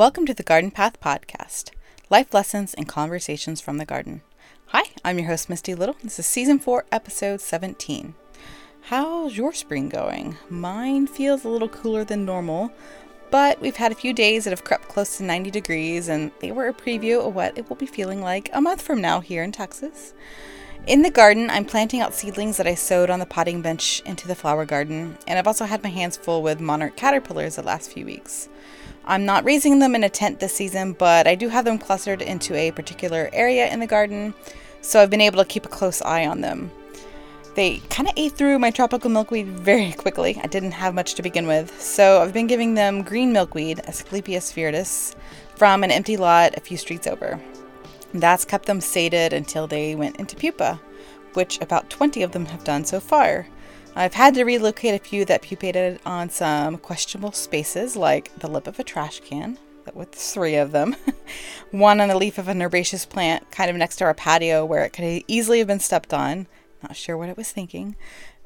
Welcome to the Garden Path Podcast Life Lessons and Conversations from the Garden. Hi, I'm your host, Misty Little. This is Season 4, Episode 17. How's your spring going? Mine feels a little cooler than normal, but we've had a few days that have crept close to 90 degrees, and they were a preview of what it will be feeling like a month from now here in Texas. In the garden, I'm planting out seedlings that I sowed on the potting bench into the flower garden, and I've also had my hands full with monarch caterpillars the last few weeks. I'm not raising them in a tent this season, but I do have them clustered into a particular area in the garden, so I've been able to keep a close eye on them. They kind of ate through my tropical milkweed very quickly. I didn't have much to begin with, so I've been giving them green milkweed, Asclepias viridis, from an empty lot a few streets over. That's kept them sated until they went into pupa, which about 20 of them have done so far. I've had to relocate a few that pupated on some questionable spaces, like the lip of a trash can, with three of them. One on the leaf of an herbaceous plant, kind of next to our patio, where it could easily have been stepped on. Not sure what it was thinking.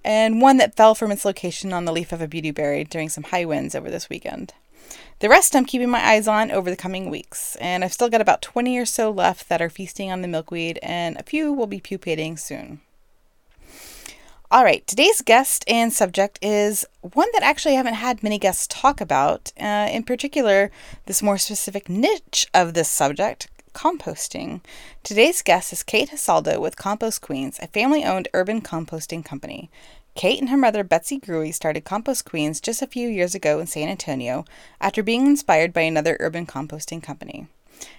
And one that fell from its location on the leaf of a beautyberry during some high winds over this weekend. The rest I'm keeping my eyes on over the coming weeks, and I've still got about 20 or so left that are feasting on the milkweed, and a few will be pupating soon. All right, today's guest and subject is one that actually I haven't had many guests talk about. Uh, in particular, this more specific niche of this subject, composting. Today's guest is Kate Jaceldo with Compost Queens, a family owned urban composting company. Kate and her mother Betsy Gruey started Compost Queens just a few years ago in San Antonio after being inspired by another urban composting company.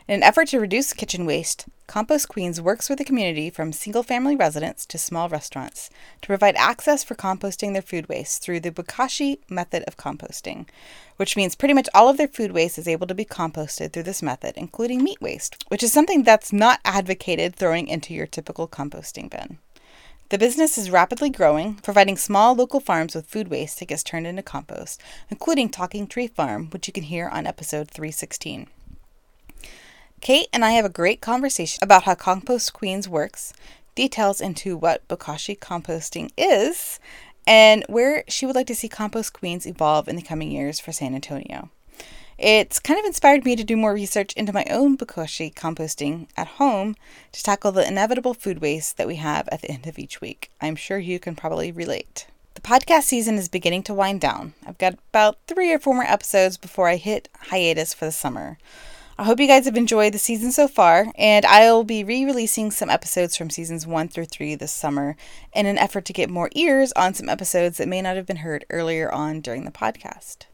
In an effort to reduce kitchen waste, Compost Queens works with the community from single family residents to small restaurants to provide access for composting their food waste through the Bokashi method of composting, which means pretty much all of their food waste is able to be composted through this method, including meat waste, which is something that's not advocated throwing into your typical composting bin. The business is rapidly growing, providing small local farms with food waste that gets turned into compost, including Talking Tree Farm, which you can hear on episode 316. Kate and I have a great conversation about how Compost Queens works, details into what Bokashi composting is, and where she would like to see Compost Queens evolve in the coming years for San Antonio. It's kind of inspired me to do more research into my own Bokashi composting at home to tackle the inevitable food waste that we have at the end of each week. I'm sure you can probably relate. The podcast season is beginning to wind down. I've got about three or four more episodes before I hit hiatus for the summer. I hope you guys have enjoyed the season so far, and I'll be re releasing some episodes from seasons 1 through 3 this summer in an effort to get more ears on some episodes that may not have been heard earlier on during the podcast.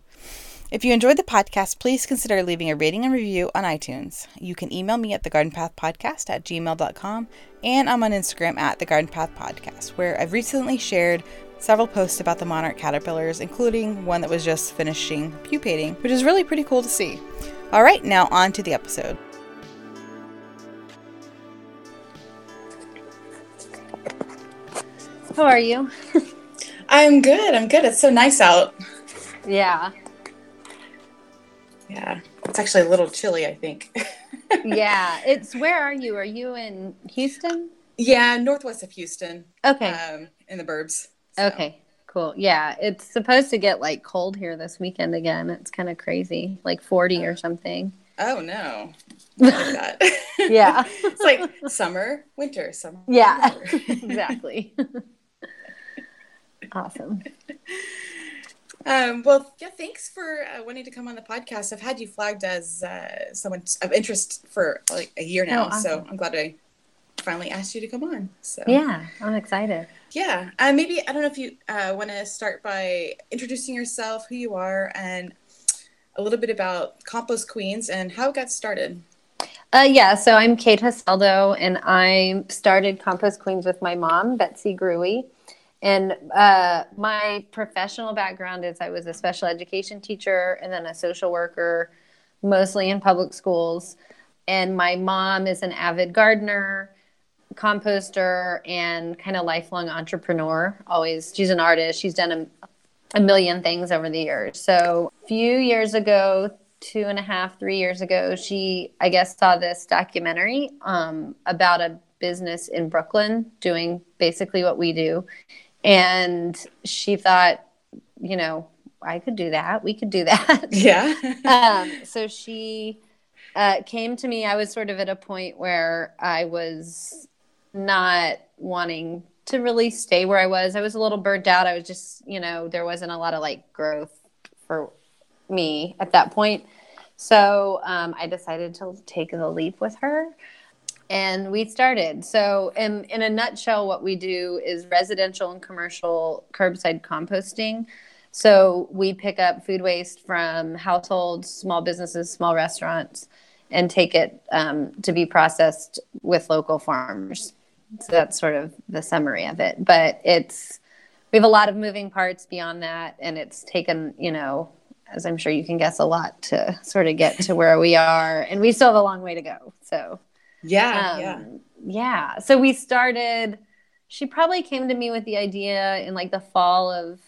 If you enjoyed the podcast, please consider leaving a rating and review on iTunes. You can email me at thegardenpathpodcast at gmail.com, and I'm on Instagram at the Garden Path Podcast, where I've recently shared several posts about the monarch caterpillars, including one that was just finishing pupating, which is really pretty cool to see. All right, now on to the episode. How are you? I'm good. I'm good. It's so nice out. Yeah. Yeah. It's actually a little chilly, I think. yeah. It's where are you? Are you in Houston? Yeah, northwest of Houston. Okay. Um, in the burbs. So. Okay. Cool. Yeah, it's supposed to get like cold here this weekend again. It's kind of crazy, like 40 or something. Oh no. Like yeah. it's like summer, winter, summer. Yeah. exactly. awesome. Um, well, yeah, thanks for uh, wanting to come on the podcast. I've had you flagged as uh, someone of interest for like a year now, oh, awesome. so I'm glad I finally asked you to come on. So yeah, I'm excited. Yeah. Uh, maybe, I don't know if you uh, want to start by introducing yourself, who you are, and a little bit about Compost Queens and how it got started. Uh, yeah, so I'm Kate Jaceldo, and I started Compost Queens with my mom, Betsy Gruey. And uh, my professional background is I was a special education teacher and then a social worker, mostly in public schools. And my mom is an avid gardener composter and kind of lifelong entrepreneur. Always, she's an artist. She's done a, a million things over the years. So, a few years ago, two and a half, three years ago, she, I guess, saw this documentary um, about a business in Brooklyn doing basically what we do. And she thought, you know, I could do that. We could do that. Yeah. um, so she uh, came to me. I was sort of at a point where I was not wanting to really stay where I was. I was a little burnt out. I was just, you know, there wasn't a lot of like growth for me at that point. So um, I decided to take the leap with her and we started. So, in, in a nutshell, what we do is residential and commercial curbside composting. So, we pick up food waste from households, small businesses, small restaurants, and take it um, to be processed with local farmers. So, that's sort of the summary of it. But it's, we have a lot of moving parts beyond that, and it's taken, you know, as I'm sure you can guess, a lot to sort of get to where we are. And we still have a long way to go. So, yeah, um, yeah. Yeah. So we started, she probably came to me with the idea in like the fall of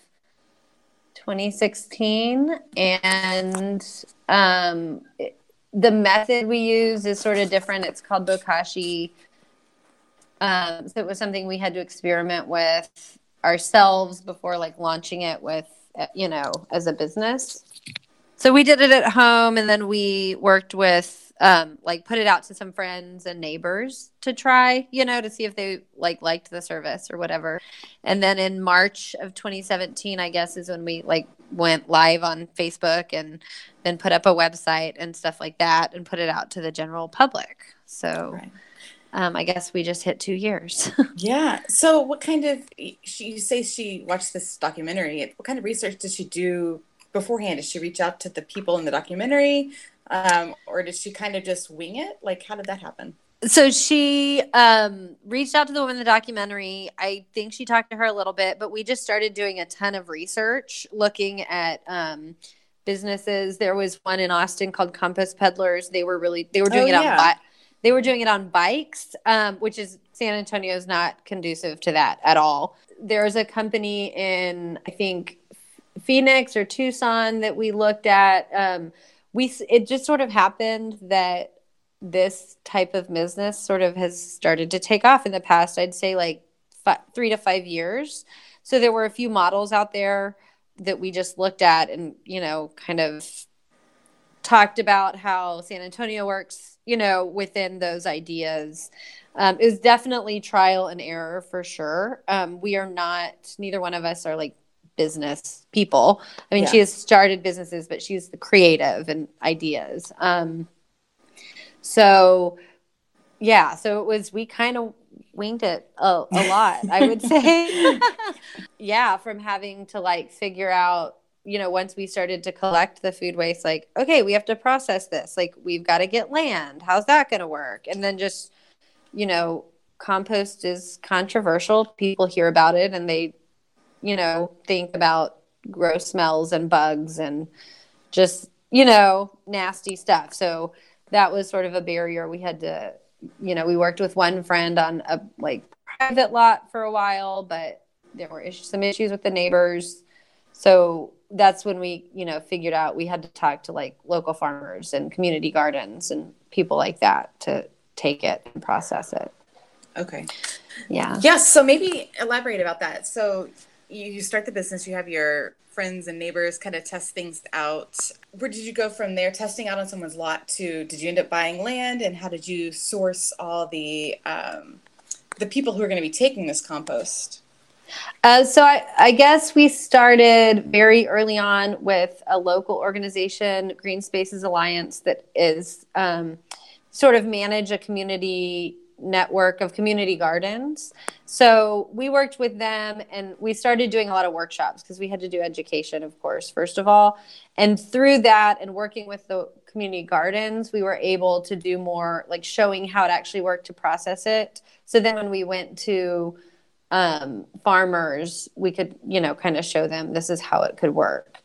2016. And um, it, the method we use is sort of different. It's called Bokashi. Um, so it was something we had to experiment with ourselves before like launching it with, you know, as a business. So we did it at home and then we worked with um, like put it out to some friends and neighbors to try, you know, to see if they like liked the service or whatever. And then in March of 2017, I guess is when we like went live on Facebook and then put up a website and stuff like that and put it out to the general public. So right. Um, I guess we just hit two years. yeah. So what kind of she you say she watched this documentary? What kind of research did she do beforehand? Did she reach out to the people in the documentary? um, or did she kind of just wing it? Like, how did that happen? So she um, reached out to the woman in the documentary. I think she talked to her a little bit, but we just started doing a ton of research, looking at um, businesses. There was one in Austin called Compost Pedallers. They were really they were doing oh, it yeah. on they were doing it on bikes, um, which is San Antonio is not conducive to that at all. There's a company in I think Phoenix or Tucson that we looked at. Um, we it just sort of happened that this type of business sort of has started to take off in the past i'd say like three to five years so there were a few models out there that we just looked at and you know kind of talked about how san antonio works you know within those ideas um, it was definitely trial and error for sure um, we are not neither one of us are like business people. I mean, yeah. she has started businesses, but she's the creative and ideas. Um, so yeah, so it was we kind of winged it a, a lot, I would say. yeah, from having to like figure out, you know, once we started to collect the food waste, like, okay, we have to process this. Like, we've got to get land. How's that going to work? And then just, you know, compost is controversial. People hear about it and they you know, think about gross smells and bugs and just, you know, nasty stuff. So that was sort of a barrier we had to, you know, we worked with one friend on a like private lot for a while, but there were issues, some issues with the neighbors. So that's when we, you know, figured out we had to talk to like local farmers and community gardens and people like that to take it and process it. Okay. Yeah. Yes. So maybe elaborate about that. So you start the business, you have your friends and neighbors kind of test things out. Where did you go from there, testing out on someone's lot, to did you end up buying land, and how did you source all the um, the people who are going to be taking this compost? Uh, so I, I, guess we started very early on with a local organization, Green Spaces Alliance, that is um, sort of manage a community network of community gardens. So we worked with them and we started doing a lot of workshops because we had to do education, of course, first of all. And through that and working with the community gardens, we were able to do more like showing how it actually worked to process it. So then when we went to um, farmers, we could, you know, kind of show them this is how it could work.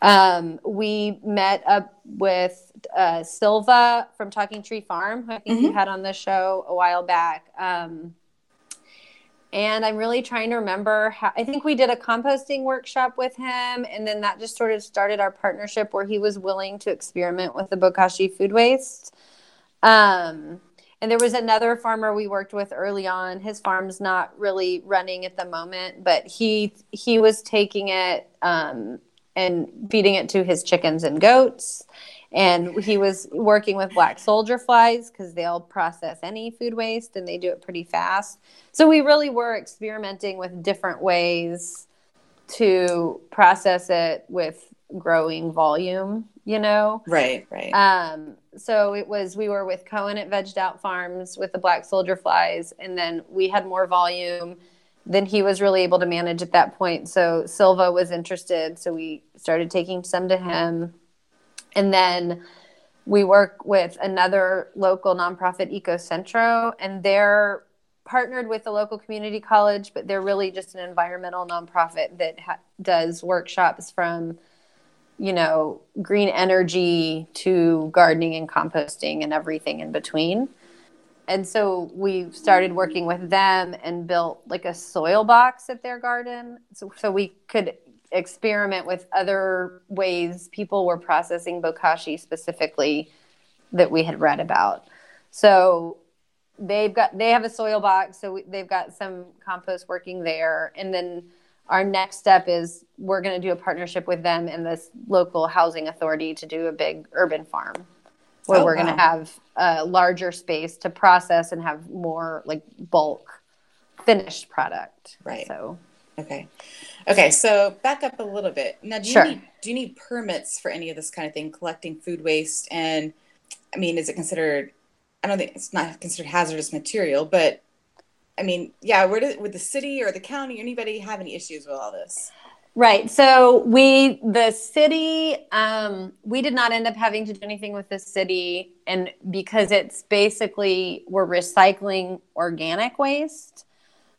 Um, we met up with uh, Silva from Talking Tree Farm, who I think mm-hmm. you had on the show a while back. Um, and I'm really trying to remember how I think we did a composting workshop with him. And then that just sort of started our partnership where he was willing to experiment with the Bokashi food waste. Um, and there was another farmer we worked with early on. His farm's not really running at the moment, but he he was taking it um, and feeding it to his chickens and goats. And he was working with black soldier flies because they'll process any food waste and they do it pretty fast. So we really were experimenting with different ways to process it with growing volume, you know? Right, right. Um, so it was, we were with Cohen at Vegged Out Farms with the black soldier flies, and then we had more volume than he was really able to manage at that point. So Silva was interested. So we started taking some to him. And then we work with another local nonprofit, EcoCentro, and they're partnered with the local community college, but they're really just an environmental nonprofit that ha- does workshops from, you know, green energy to gardening and composting and everything in between. And so we started working with them and built like a soil box at their garden. So, so we could experiment with other ways people were processing bokashi specifically that we had read about. So they've got they have a soil box, so they've got some compost working there, and then our next step is we're going to do a partnership with them and this local housing authority to do a big urban farm where Oh, we're going to have a larger space to process and have more like bulk finished product. Right. So Okay. Okay, so back up a little bit. Now, do you Sure. need do you need permits for any of this kind of thing, collecting food waste? And I mean, is it considered? I don't think it's not considered hazardous material, but I mean, yeah, where did would the city or the county or anybody have any issues with all this? Right. So we, the city, um, we did not end up having to do anything with the city, and because it's basically we're recycling organic waste,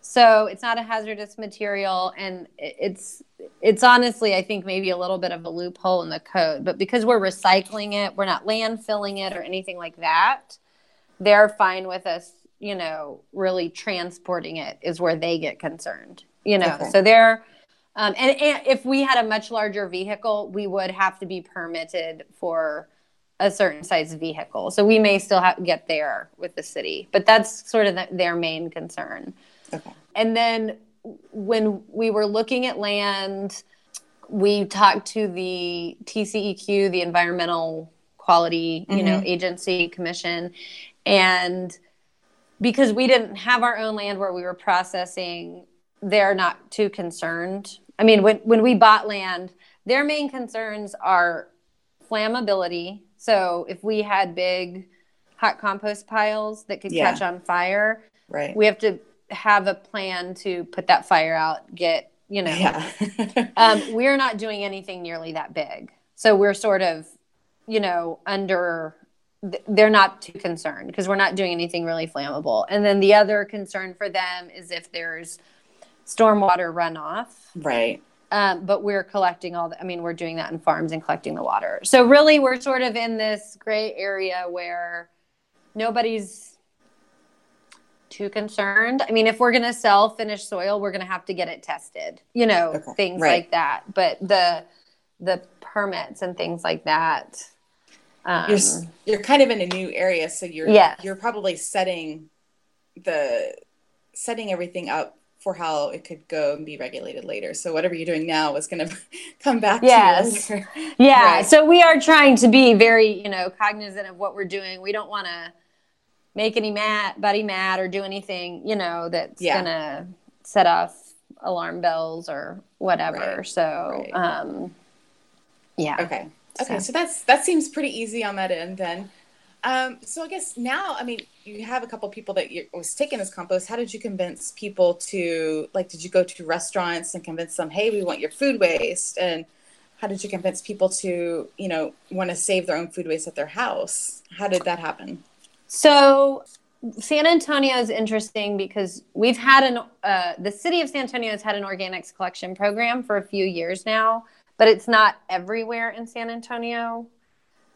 so it's not a hazardous material, and it's it's honestly, I think maybe a little bit of a loophole in the code, but because we're recycling it, we're not landfilling it or anything like that. They're fine with us, you know, really transporting it is where they get concerned, you know. Okay. So they're um, and, and if we had a much larger vehicle, we would have to be permitted for a certain size vehicle. So we may still have get there with the city, but that's sort of the, their main concern. Okay. And then when we were looking at land, we talked to the TCEQ, the Environmental Quality, you know, Agency Commission, and because we didn't have our own land where we were processing, they're not too concerned. I mean, when when we bought land, their main concerns are flammability. So if we had big hot compost piles that could Yeah. catch on fire, Right. we have to have a plan to put that fire out, get, you know. yeah. Um, we're not doing anything nearly that big. So we're sort of, you know, under, th- they're not too concerned because we're not doing anything really flammable. And then the other concern for them is if there's stormwater runoff. right. Um, but we're collecting all the, I mean, we're doing that in farms and collecting the water. So really, we're sort of in this gray area where nobody's too concerned. I mean, if we're going to sell finished soil, we're going to have to get it tested, you know, Okay, things right. like that. But the, the permits and things like that. Um, You're you're kind of in a new area, so you're Yes. you're probably setting the setting everything up for how it could go and be regulated later. So whatever you're doing now is going to come back Yes. to you. Yeah. Right. So we are trying to be very, you know, cognizant of what we're doing. We don't want to make any mad, buddy mad or do anything, you know, that's Yeah. going to set off alarm bells or whatever. Right. So, Right. um, yeah. Okay. Okay. So- So that's that seems pretty easy on that end then. Um, so I guess now, I mean, you have a couple people that you was taking this compost. How did you convince people to like? Did you go to restaurants and convince them, hey, we want your food waste? And how did you convince people to, you know, want to save their own food waste at their house? How did that happen? So San Antonio is interesting because we've had an uh, the city of San Antonio has had an organics collection program for a few years now, but it's not everywhere in San Antonio.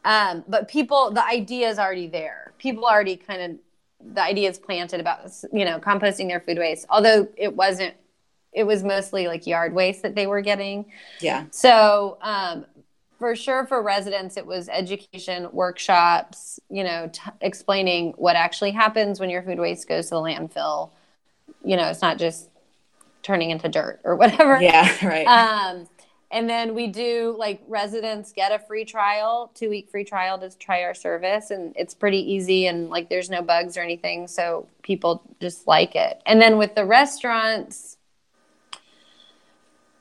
Um, but people, the idea is already there. People already kind of the idea is planted about you know composting their food waste. Although it wasn't, it was mostly like yard waste that they were getting. Yeah. So, um, for sure, for residents, it was education workshops, you know, t- explaining what actually happens when your food waste goes to the landfill. You know, it's not just turning into dirt or whatever. Yeah. Right. Um, and then we do like residents get a free trial, two week free trial to try our service. And it's pretty easy and like there's no bugs or anything. So people just like it. And then with the restaurants,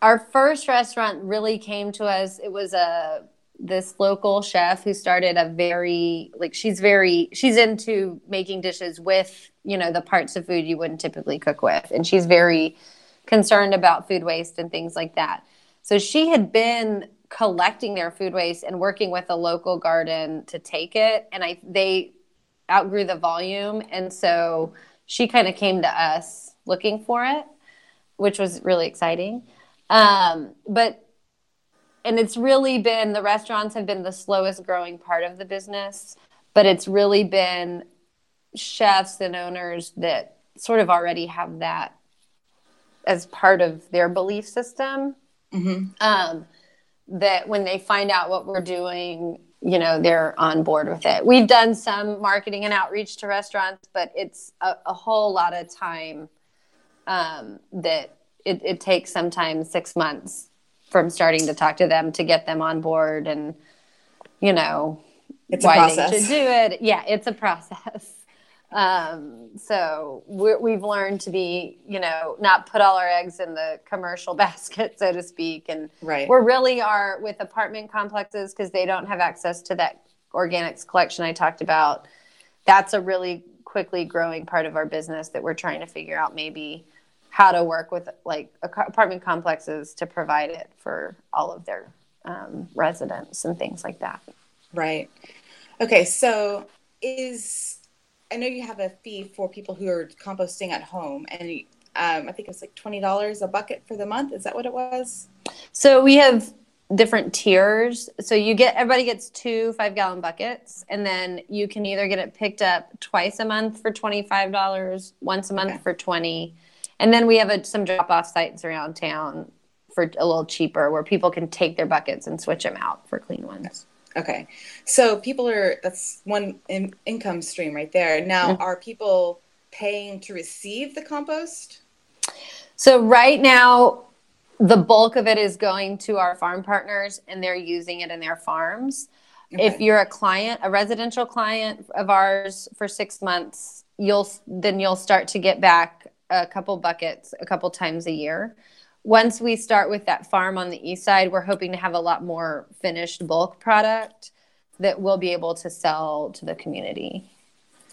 our first restaurant really came to us. It was a this local chef who started a very like she's very she's into making dishes with you know the parts of food you wouldn't typically cook with and she's very concerned about food waste and things like that so she had been collecting their food waste and working with a local garden to take it and i they outgrew the volume and so she kind of came to us looking for it which was really exciting. Um, but and it's really been the restaurants have been the slowest growing part of the business but it's really been chefs and owners that sort of already have that as part of their belief system mm-hmm. um, that when they find out what we're doing you know they're on board with it. We've done some marketing and outreach to restaurants but it's a, a whole lot of time um, that it, it takes sometimes six months from starting to talk to them to get them on board and you know it's why they should do it. Yeah it's a process um, so we have learned to be you know not put all our eggs in the commercial basket so to speak and right we're really are with apartment complexes because they don't have access to that organics collection i talked about that's a really quickly growing part of our business that we're trying to figure out maybe how to work with like apartment complexes to provide it for all of their um, residents and things like that. Right. Okay. So is I know you have a fee for people who are composting at home, and um, I think it was like twenty dollars a bucket for the month. Is that what it was? So we have different tiers. So you get everybody gets two five gallon buckets, and then you can either get it picked up twice a month for twenty five dollars, once a month okay. for twenty and then we have a, some drop off sites around town for a little cheaper where people can take their buckets and switch them out for clean ones. Okay. So people are, that's one in, income stream right there. Now, mm-hmm. are people paying to receive the compost? So right now, the bulk of it is going to our farm partners and they're using it in their farms. Okay. If you're a client, a residential client of ours for six months, you'll then you'll start to get back a couple buckets a couple times a year. Once we start with that farm on the east side, we're hoping to have a lot more finished bulk product that we'll be able to sell to the community.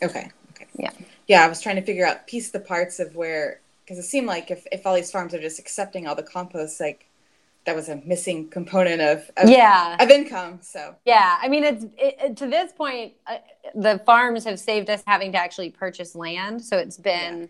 Okay. Okay. Yeah. Yeah, I was trying to figure out piece the parts of where because it seemed like if, if all these farms are just accepting all the compost, like that was a missing component of, of yeah of income. So yeah, I mean, it's it, to this point, uh, the farms have saved us having to actually purchase land, so it's been. Yeah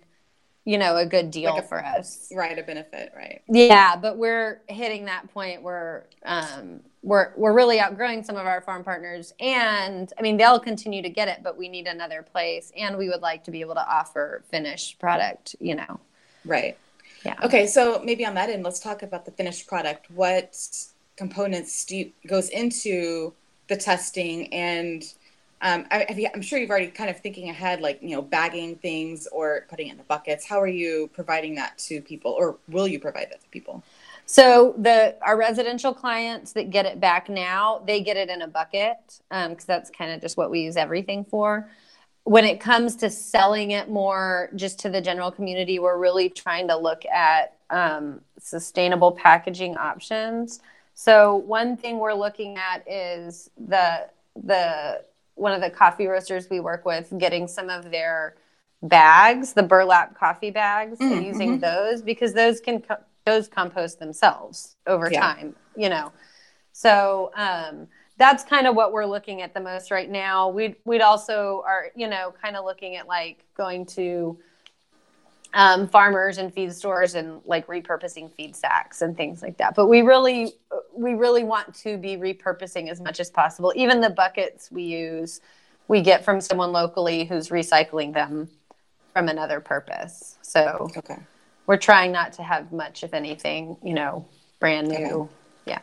you know, a good deal like a, for us. Right, a benefit, right. Yeah, but we're hitting that point where um, we're we're really outgrowing some of our farm partners and I mean they'll continue to get it, but we need another place and we would like to be able to offer finished product, you know. Right. Yeah. Okay, so maybe on that end, let's talk about the finished product. What components do you, goes into the testing and um, I, am sure you've already kind of thinking ahead, like you know, bagging things or putting in the buckets. How are you providing that to people, or will you provide that to people? So the our residential clients that get it back now, they get it in a bucket because um, that's kind of just what we use everything for. When it comes to selling it more just to the general community, we're really trying to look at um, sustainable packaging options. So one thing we're looking at is the the one of the coffee roasters we work with getting some of their bags, the burlap coffee bags, mm, and using mm-hmm. those because those can co- those compost themselves over yeah. time, you know. So um, that's kind of what we're looking at the most right now. We'd we'd also are you know kind of looking at like going to um, farmers and feed stores and like repurposing feed sacks and things like that. But we really, we really want to be repurposing as much as possible. Even the buckets we use, we get from someone locally who's recycling them from another purpose. So okay. we're trying not to have much, if anything, you know, brand new. Okay. Yeah.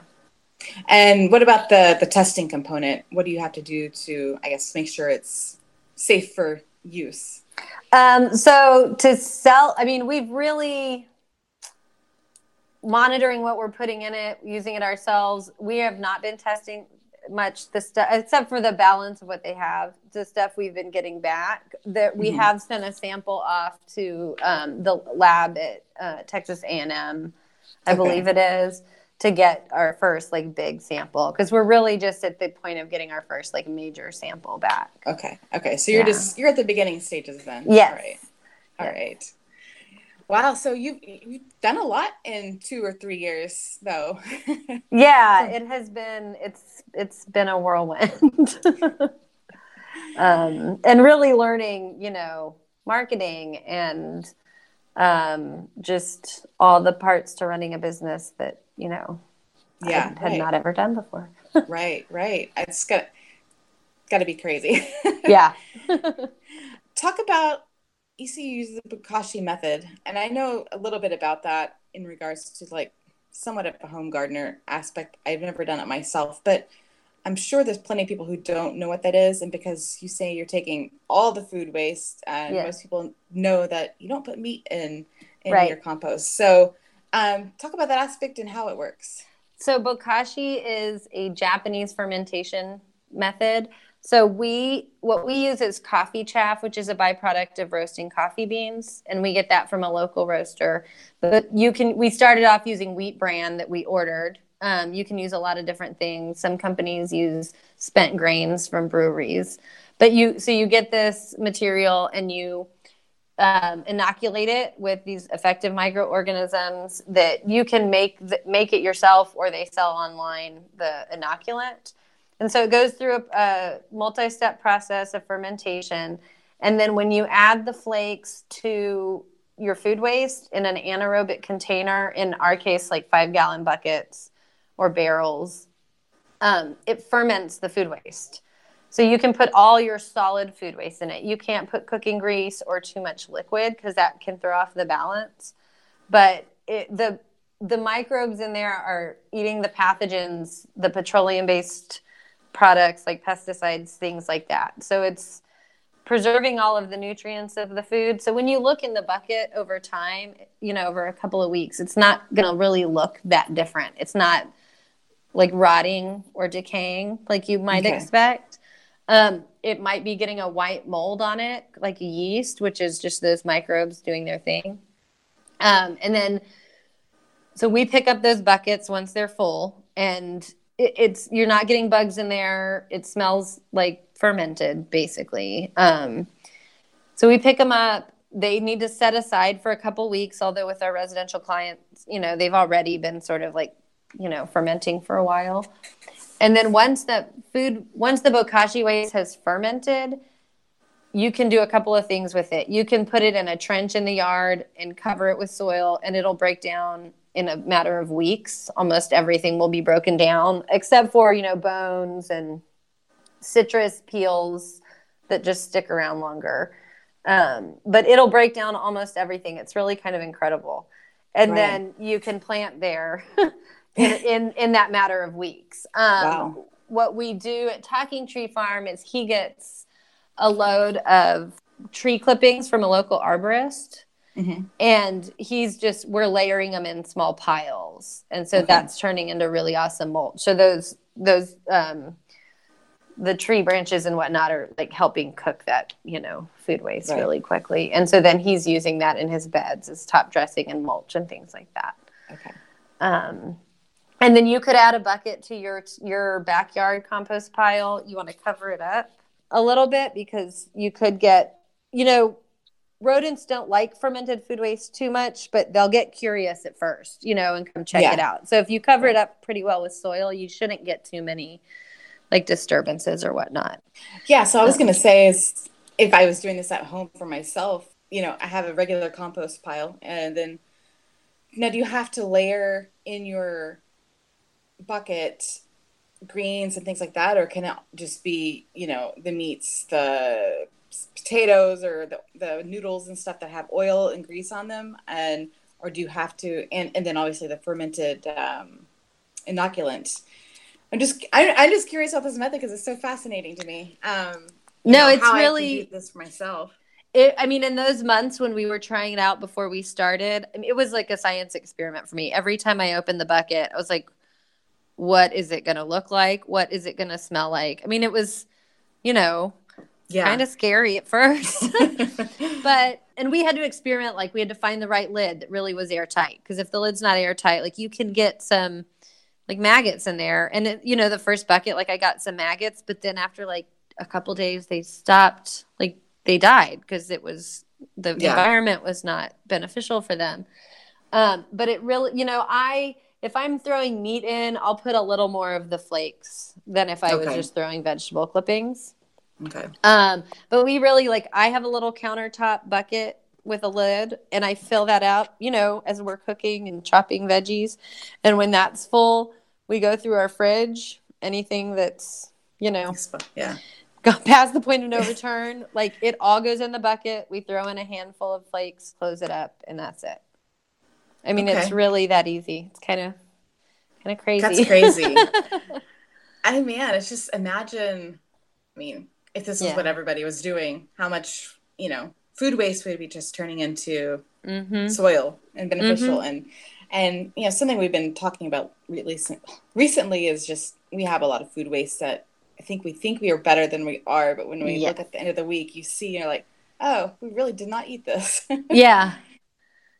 And what about the the testing component? What do you have to do to, I guess, make sure it's safe for use? Um, so to sell, I mean, we've really monitoring what we're putting in it, using it ourselves. We have not been testing much the stuff except for the balance of what they have the stuff we've been getting back that we mm-hmm. have sent a sample off to um, the lab at uh, texas a&m i okay. believe it is to get our first like big sample because we're really just at the point of getting our first like major sample back okay okay so you're yeah. just you're at the beginning stages then yes. all right all yes. right Wow, so you've you've done a lot in two or three years, though. yeah, it has been. It's it's been a whirlwind, um, and really learning, you know, marketing and um, just all the parts to running a business that you know, yeah, I had right. not ever done before. right, right. It's got got to be crazy. yeah. Talk about you uses the bokashi method, and I know a little bit about that in regards to like somewhat of a home gardener aspect. I've never done it myself, but I'm sure there's plenty of people who don't know what that is. And because you say you're taking all the food waste, and most people know that you don't put meat in in right. your compost. So, um, talk about that aspect and how it works. So, bokashi is a Japanese fermentation method. So we what we use is coffee chaff, which is a byproduct of roasting coffee beans, and we get that from a local roaster. But you can we started off using wheat bran that we ordered. Um, you can use a lot of different things. Some companies use spent grains from breweries, but you so you get this material and you um, inoculate it with these effective microorganisms that you can make make it yourself or they sell online the inoculant and so it goes through a, a multi step process of fermentation. And then when you add the flakes to your food waste in an anaerobic container, in our case, like five gallon buckets or barrels, um, it ferments the food waste. So you can put all your solid food waste in it. You can't put cooking grease or too much liquid because that can throw off the balance. But it, the the microbes in there are eating the pathogens, the petroleum based products like pesticides, things like that. So it's preserving all of the nutrients of the food. So when you look in the bucket over time, you know, over a couple of weeks, it's not going to really look that different. It's not like rotting or decaying like you might okay. expect. Um, it might be getting a white mold on it, like yeast, which is just those microbes doing their thing. Um, and then, so we pick up those buckets once they're full and it, it's you're not getting bugs in there. It smells like fermented, basically. Um, so we pick them up. They need to set aside for a couple weeks. Although with our residential clients, you know, they've already been sort of like, you know, fermenting for a while. And then once the food, once the bokashi waste has fermented, you can do a couple of things with it. You can put it in a trench in the yard and cover it with soil, and it'll break down in a matter of weeks. Almost everything will be broken down, except for, you know, bones and citrus peels that just stick around longer. Um, but it'll break down almost everything. It's really kind of incredible. And right. then you can plant there in, in, in, that matter of weeks. Um, wow. What we do at Talking Tree Farm is he gets a load of tree clippings from a local arborist Mm-hmm. And he's just, we're layering them in small piles. And so okay. that's turning into really awesome mulch. So those, those, um, the tree branches and whatnot are like helping cook that, you know, food waste right. really quickly. And so then he's using that in his beds as top dressing and mulch and things like that. Okay. Um, and then you could add a bucket to your your backyard compost pile. You want to cover it up a little bit because you could get, you know, rodents don't like fermented food waste too much, but they'll get curious at first, you know, and come check yeah. it out. So if you cover it up pretty well with soil, you shouldn't get too many like disturbances or whatnot. Yeah. So I was going to um, say is if I was doing this at home for myself, you know, I have a regular compost pile and then now do you have to layer in your bucket greens and things like that or can it just be you know the meats the potatoes or the, the noodles and stuff that have oil and grease on them and or do you have to and, and then obviously the fermented um, inoculant i'm just I, i'm just curious about this method because it's so fascinating to me um no it's really this for myself it, I mean, in those months when we were trying it out before we started, I mean, it was like a science experiment for me. Every time I opened the bucket, I was like, what is it going to look like? What is it going to smell like? I mean, it was, you know, yeah. kind of scary at first. but, and we had to experiment, like, we had to find the right lid that really was airtight. Because if the lid's not airtight, like, you can get some like maggots in there. And, it, you know, the first bucket, like, I got some maggots, but then after like a couple days, they stopped, like, they died because it was the yeah. environment was not beneficial for them. Um, but it really, you know, I if I'm throwing meat in, I'll put a little more of the flakes than if I okay. was just throwing vegetable clippings. Okay. Um, but we really like I have a little countertop bucket with a lid and I fill that out, you know, as we're cooking and chopping veggies. And when that's full, we go through our fridge, anything that's, you know, yeah go past the point of no return. like it all goes in the bucket. We throw in a handful of flakes, close it up, and that's it. I mean, okay. it's really that easy. It's kind of kind of crazy. That's crazy. I mean, it's just imagine. I mean, if this was what everybody was doing, how much you know food waste would be just turning into mm-hmm. soil and beneficial mm-hmm. and and you know something we've been talking about recently recently is just we have a lot of food waste that I think we think we are better than we are, but when we yeah. look at the end of the week, you see, you're like, oh, we really did not eat this. yeah.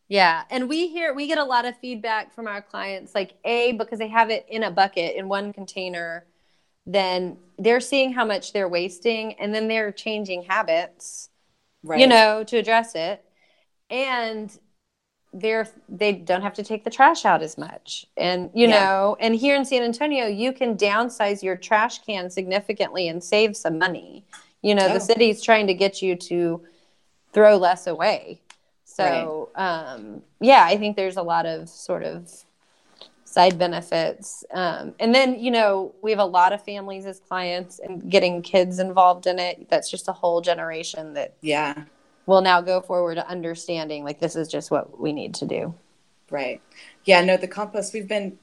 Yeah. And we hear, we get a lot of feedback from our clients, like, A, because they have it in a bucket in one container, then they're seeing how much they're wasting and then they're changing habits, right. you know, to address it. And they're they don't have to take the trash out as much and you yeah. know and here in san antonio you can downsize your trash can significantly and save some money you know oh. the city's trying to get you to throw less away so right. um, yeah i think there's a lot of sort of side benefits um, and then you know we have a lot of families as clients and getting kids involved in it that's just a whole generation that yeah will now go forward to understanding like this is just what we need to do. Right. Yeah. No, the compost we've been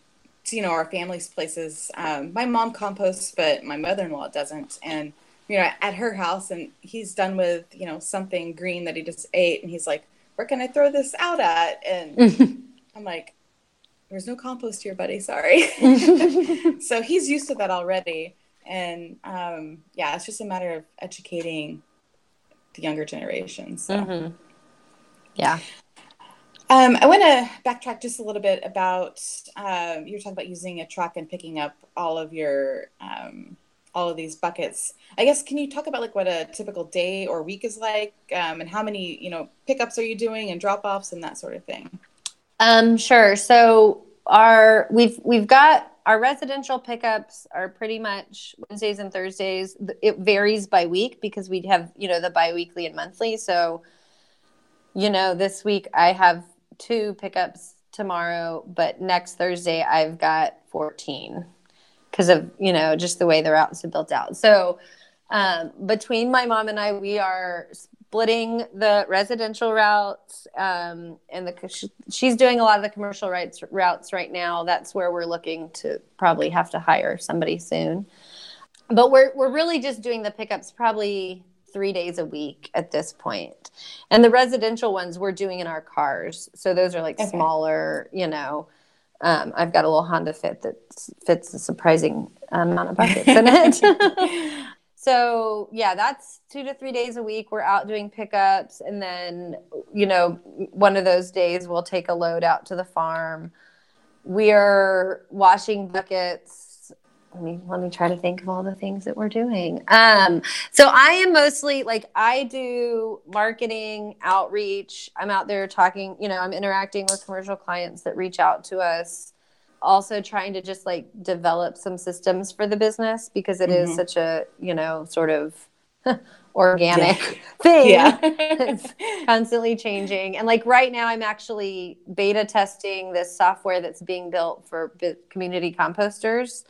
you know, our family's places. Um, my mom composts, but my mother-in-law doesn't. And, you know, at her house and he's done with, you know, something green that he just ate. And he's like, where can I throw this out at? And I'm like, there's no compost here, buddy. Sorry. so he's used to that already. And um, yeah, it's just a matter of educating the younger generation. So. Mm-hmm. Yeah. Um, I want to backtrack just a little bit about um, you were talking about using a truck and picking up all of your um, all of these buckets. I guess can you talk about like what a typical day or week is like, um, and how many you know pickups are you doing and drop offs and that sort of thing? Um, sure. So our we've we've got our residential pickups are pretty much Wednesdays and Thursdays. It varies by week because we have, you know, the biweekly and monthly. So, you know, this week I have two pickups tomorrow, but next Thursday I've got 14 because of, you know, just the way the routes are built out. So, um, between my mom and I, we are splitting the residential routes um, and the she's doing a lot of the commercial rights routes right now. That's where we're looking to probably have to hire somebody soon. But we're we're really just doing the pickups probably three days a week at this point. And the residential ones we're doing in our cars. So those are like okay. smaller you know. Um, I've got a little Honda Fit that fits a surprising amount of buckets in it. so yeah that's two to three days a week. We're out doing pickups. And then you know one of those days we'll take a load out to the farm. We're washing buckets. Let me let me try to think of all the things that we're doing. Um so i am mostly like i do marketing outreach. I'm out there talking you know i'm interacting with commercial clients that reach out to us also trying to just like develop some systems for the business because it mm-hmm. is such a you know sort of organic thing. Yeah. it's constantly changing. And like right now i'm actually beta testing this software that's being built for community composters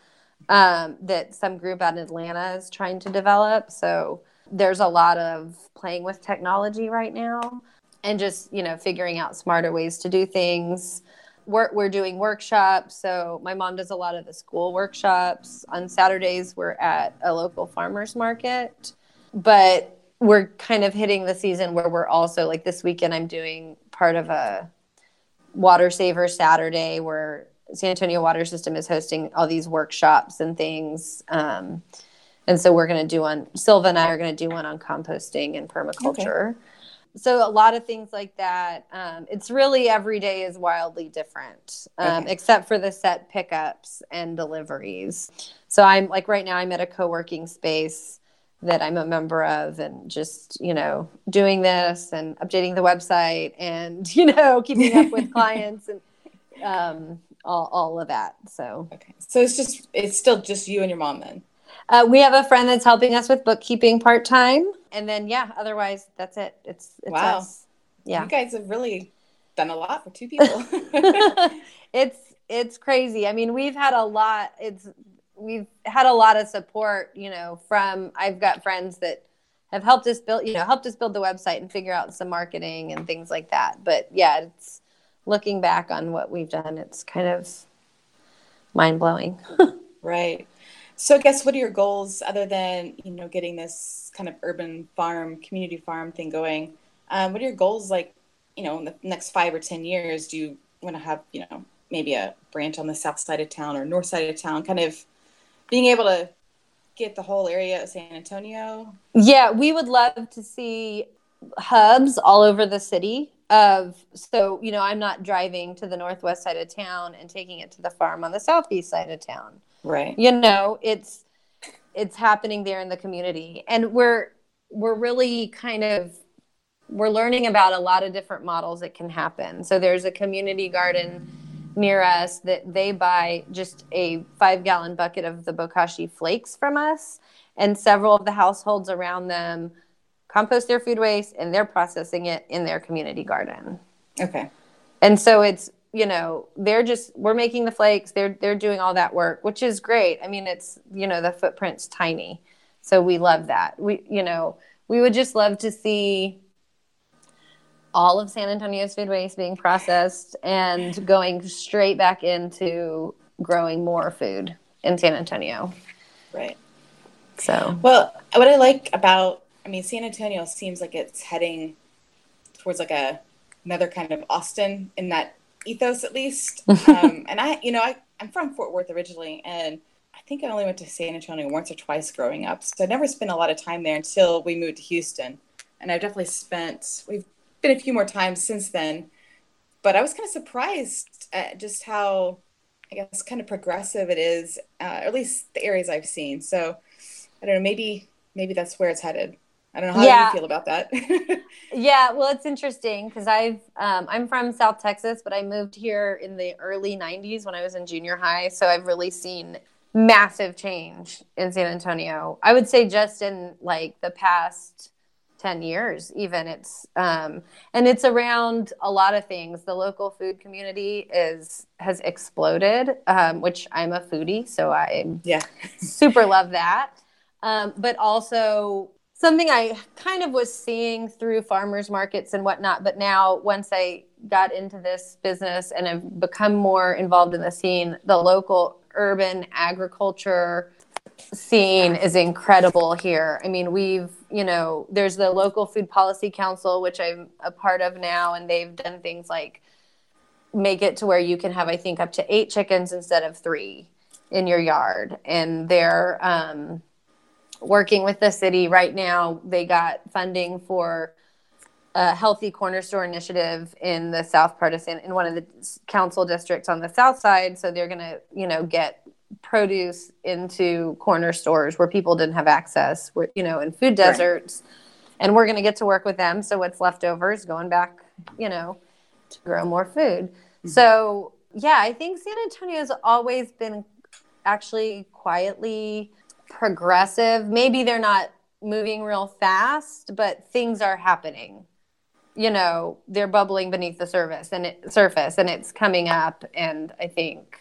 um, that some group out in atlanta is trying to develop. So there's a lot of playing with technology right now and just you know figuring out smarter ways to do things we're, we're doing workshops. So my mom does a lot of the school workshops. On Saturdays, we're at a local farmers market. But we're kind of hitting the season where we're also like this weekend I'm doing part of a water saver Saturday where San Antonio Water System is hosting all these workshops and things. Um, and so we're going to do one, Silva and I are going to do one on composting and permaculture. Okay. So a lot of things like that. Um, it's really every day is wildly different, um, okay. except for the set pickups and deliveries. So I'm like right now I'm at a co-working space that I'm a member of and just, you know, doing this and updating the website and, you know, keeping up with clients and um, all, all of that. So, okay. So it's just, it's still just you and your mom then? Uh, we have a friend that's helping us with bookkeeping part time. And then, yeah, otherwise that's it. It's, it's wow. Us. Yeah. You guys have really done a lot for two people. it's, it's crazy. I mean, we've had a lot. It's we've had a lot of support, you know, from I've got friends that have helped us build, you know, helped us build the website and figure out some marketing and things like that. But yeah, it's looking back on what we've done, it's kind of mind blowing. right. So I guess what are your goals other than, you know, getting this kind of urban farm, community farm thing going? Um, what are your goals like, you know, in the next five or 10 years? Do you want to have, you know, maybe a branch on the south side of town or north side of town? Kind of being able to get the whole area of San Antonio? Yeah, we would love to see hubs all over the city of so you know i'm not driving to the northwest side of town and taking it to the farm on the southeast side of town right. You know it's it's happening there in the community. And we're we're really kind of we're learning about a lot of different models that can happen. So there's a community garden near us that they buy just a five gallon bucket of the bokashi flakes from us. And several of the households around them compost their food waste and they're processing it in their community garden. Okay. And so it's you know they're just we're making the flakes they're they're doing all that work which is great i mean it's you know the footprint's tiny so we love that we you know we would just love to see all of San Antonio's food waste being processed and going straight back into growing more food in San Antonio. Right. So, well, what I like about, I mean, San Antonio seems like it's heading towards like a another kind of Austin in that ethos, at least. um, and I, you know, I, I'm from Fort Worth originally, and I think I only went to San Antonio once or twice growing up. So I never spent a lot of time there until we moved to Houston. And I've definitely spent, we've been a few more times since then. But I was kind of surprised at just how, I guess, kind of progressive it is, uh, at least the areas I've seen. So I don't know, maybe maybe that's where it's headed. I don't know how yeah. you feel about that. yeah, well, it's interesting because I've um, I'm from South Texas, but I moved here in the early '90s when I was in junior high, so I've really seen massive change in San Antonio. I would say just in like the past 10 years even it's um, and it's around a lot of things the local food community is has exploded um, which i'm a foodie so i yeah super love that um, but also something i kind of was seeing through farmers markets and whatnot but now once i got into this business and have become more involved in the scene the local urban agriculture scene is incredible here. I mean, we've, you know, there's the local food policy council, which I'm a part of now, and they've done things like make it to where you can have, I think, up to eight chickens instead of three in your yard. And they're um, working with the city right now. They got funding for a healthy corner store initiative in the south part of San, in one of the council districts on the south side. So they're going to, you know, get produce into corner stores where people didn't have access, where, you know, in food deserts. Right. And we're going to get to work with them. So what's left over is going back, you know, to grow more food. Mm-hmm. So, yeah, I think San Antonio has always been actually quietly progressive. Maybe they're not moving real fast, but things are happening. You know, they're bubbling beneath the surface and it, surface and it's coming up and I think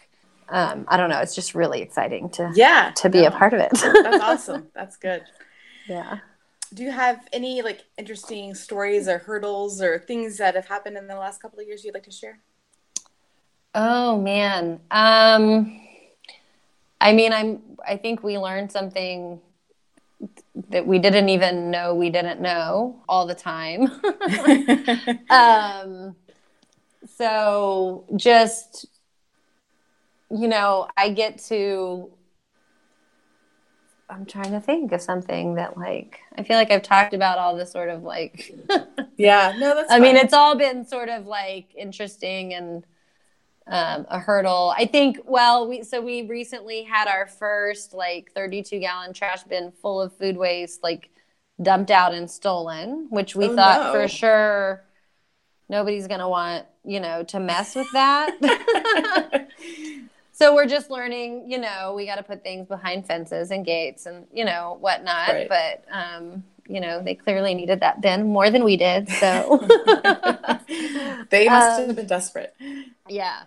um, I don't know. It's just really exciting to yeah to be no. a part of it. That's awesome. That's good. Yeah. Do you have any like interesting stories or hurdles or things that have happened in the last couple of years you'd like to share? Oh man. Um, I mean, I'm. I think we learned something that we didn't even know we didn't know all the time. um, so just, you know, I get to, I'm trying to think of something that like, I feel like I've talked about all this sort of like, yeah, no, that's, I mean, it's all been sort of like interesting and, um, a hurdle. I think. Well, we so we recently had our first like 32 gallon trash bin full of food waste, like dumped out and stolen, which we oh, thought no. for sure nobody's gonna want you know to mess with that. so we're just learning. You know, we got to put things behind fences and gates and you know whatnot. Right. But um, you know, they clearly needed that bin more than we did. So they must um, have been desperate. Yeah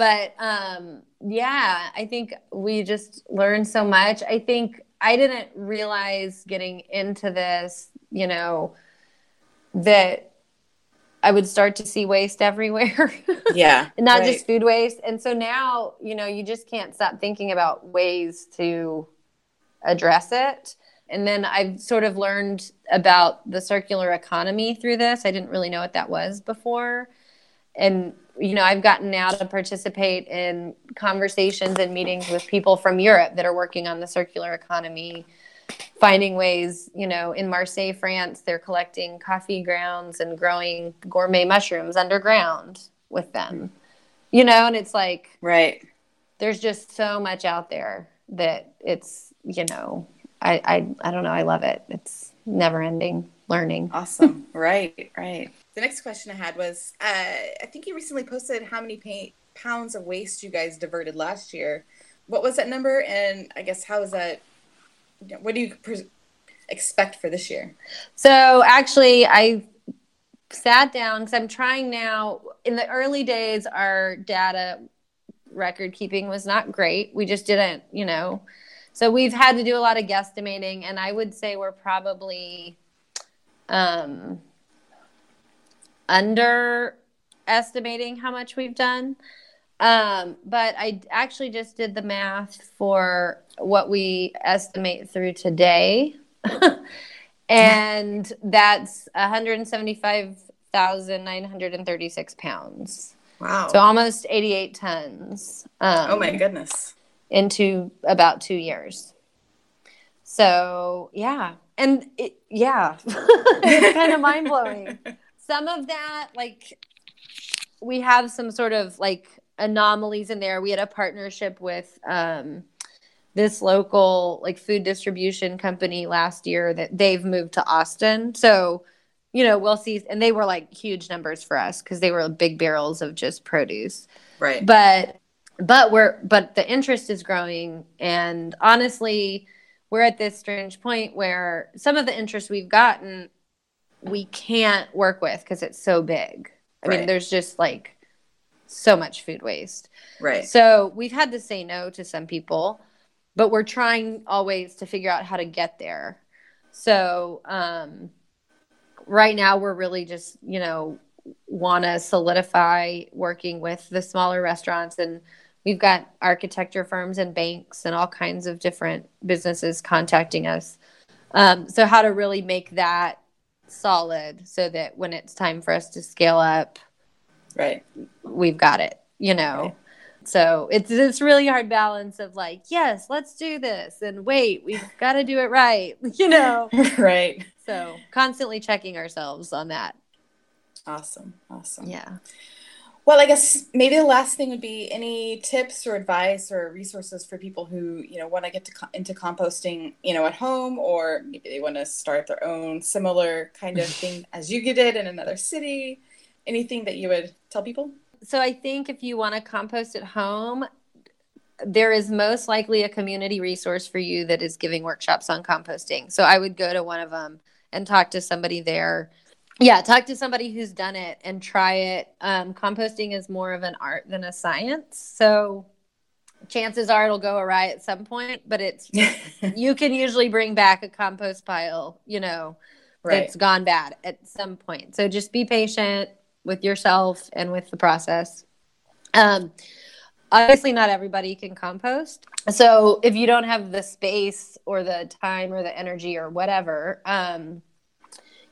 but um, yeah, I think we just learned so much. I think I didn't realize getting into this, you know, that I would start to see waste everywhere. Yeah. Not right. just food waste. And so now, you know, you just can't stop thinking about ways to address it. And then I've sort of learned about the circular economy through this. I didn't really know what that was before. And you know, I've gotten now to participate in conversations and meetings with people from Europe that are working on the circular economy, finding ways, you know, in Marseille, France, they're collecting coffee grounds and growing gourmet mushrooms underground with them. You know, and it's like Right. There's just so much out there that it's, you know, I I I don't know, I love it. It's never ending learning. Awesome. right, right. The next question I had was uh, I think you recently posted how many pounds of waste you guys diverted last year. What was that number? And I guess how is that? What do you pre- expect for this year? So actually, I sat down because I'm trying now. In the early days, our data record keeping was not great. We just didn't, you know. So we've had to do a lot of guesstimating, and I would say we're probably um, underestimating how much we've done. Um, but I actually just did the math for what we estimate through today. and that's 175,936 pounds. Wow. So almost 88 tons. Um, oh my goodness. Into about two years. So, yeah. And it, yeah, it's kind of mind blowing some of that like we have some sort of like anomalies in there. We had a partnership with um this local like food distribution company last year that they've moved to austin. So you know we'll see. And they were like huge numbers for us because they were big barrels of just produce. Right. But but we're but the interest is growing and honestly we're at this strange point where some of the interest we've gotten we can't work with because it's so big. I right. mean, there's just like so much food waste. Right. So we've had to say no to some people, but we're trying always to figure out how to get there. So um, right now, we're really just, you know, want to solidify working with the smaller restaurants and we've got architecture firms and banks and all kinds of different businesses contacting us. Um, so how to really make that solid so that when it's time for us to scale up right. we've got it you know? Right. so it's this really hard balance of like yes let's do this and wait we've got to do it right you know? Right. So constantly checking ourselves on that. Awesome awesome. Yeah well, I guess maybe the last thing would be any tips or advice or resources for people who you know want to get to into composting, you know, at home, or maybe they want to start their own similar kind of thing as you did in another city. Anything that you would tell people? So I think if you want to compost at home, there is most likely a community resource for you that is giving workshops on composting. So I would go to one of them and talk to somebody there yeah talk to somebody who's done it and try it um, composting is more of an art than a science so chances are it'll go awry at some point but it's you can usually bring back a compost pile you know right. that's gone bad at some point so just be patient with yourself and with the process um, obviously not everybody can compost. So if you don't have the space or the time or the energy or whatever, um,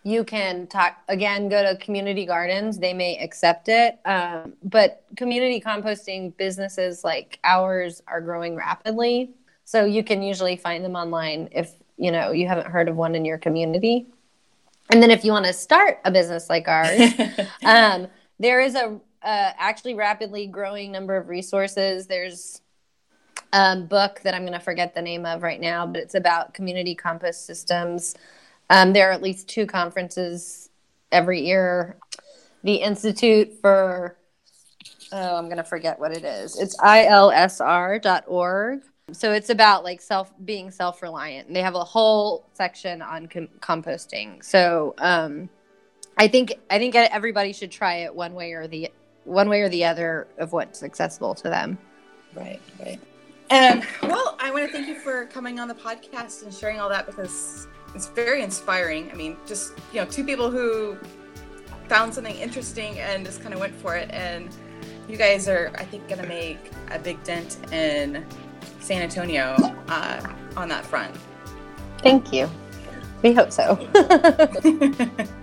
you can talk again go to community gardens they may accept it um, but community composting businesses like ours are growing rapidly so you can usually find them online if you know you haven't heard of one in your community. And then if you want to start a business like ours um, there is a uh, actually rapidly growing number of resources. There's a um, book that i'm going to forget the name of right now but it's about community compost systems um, there are at least two conferences every year. The Institute for, oh, I'm going to forget what it is. It's ilsr.org. So it's about like self being self reliant. They have a whole section on com- composting. So um, I think I think everybody should try it one way or the one way or the other of what's accessible to them. Right, right. And well, I want to thank you for coming on the podcast and sharing all that because it's very inspiring. I mean, just you know, two people who found something interesting and just kind of went for it. And you guys are, I think, going to make a big dent in San Antonio uh, on that front. Thank you. We hope so.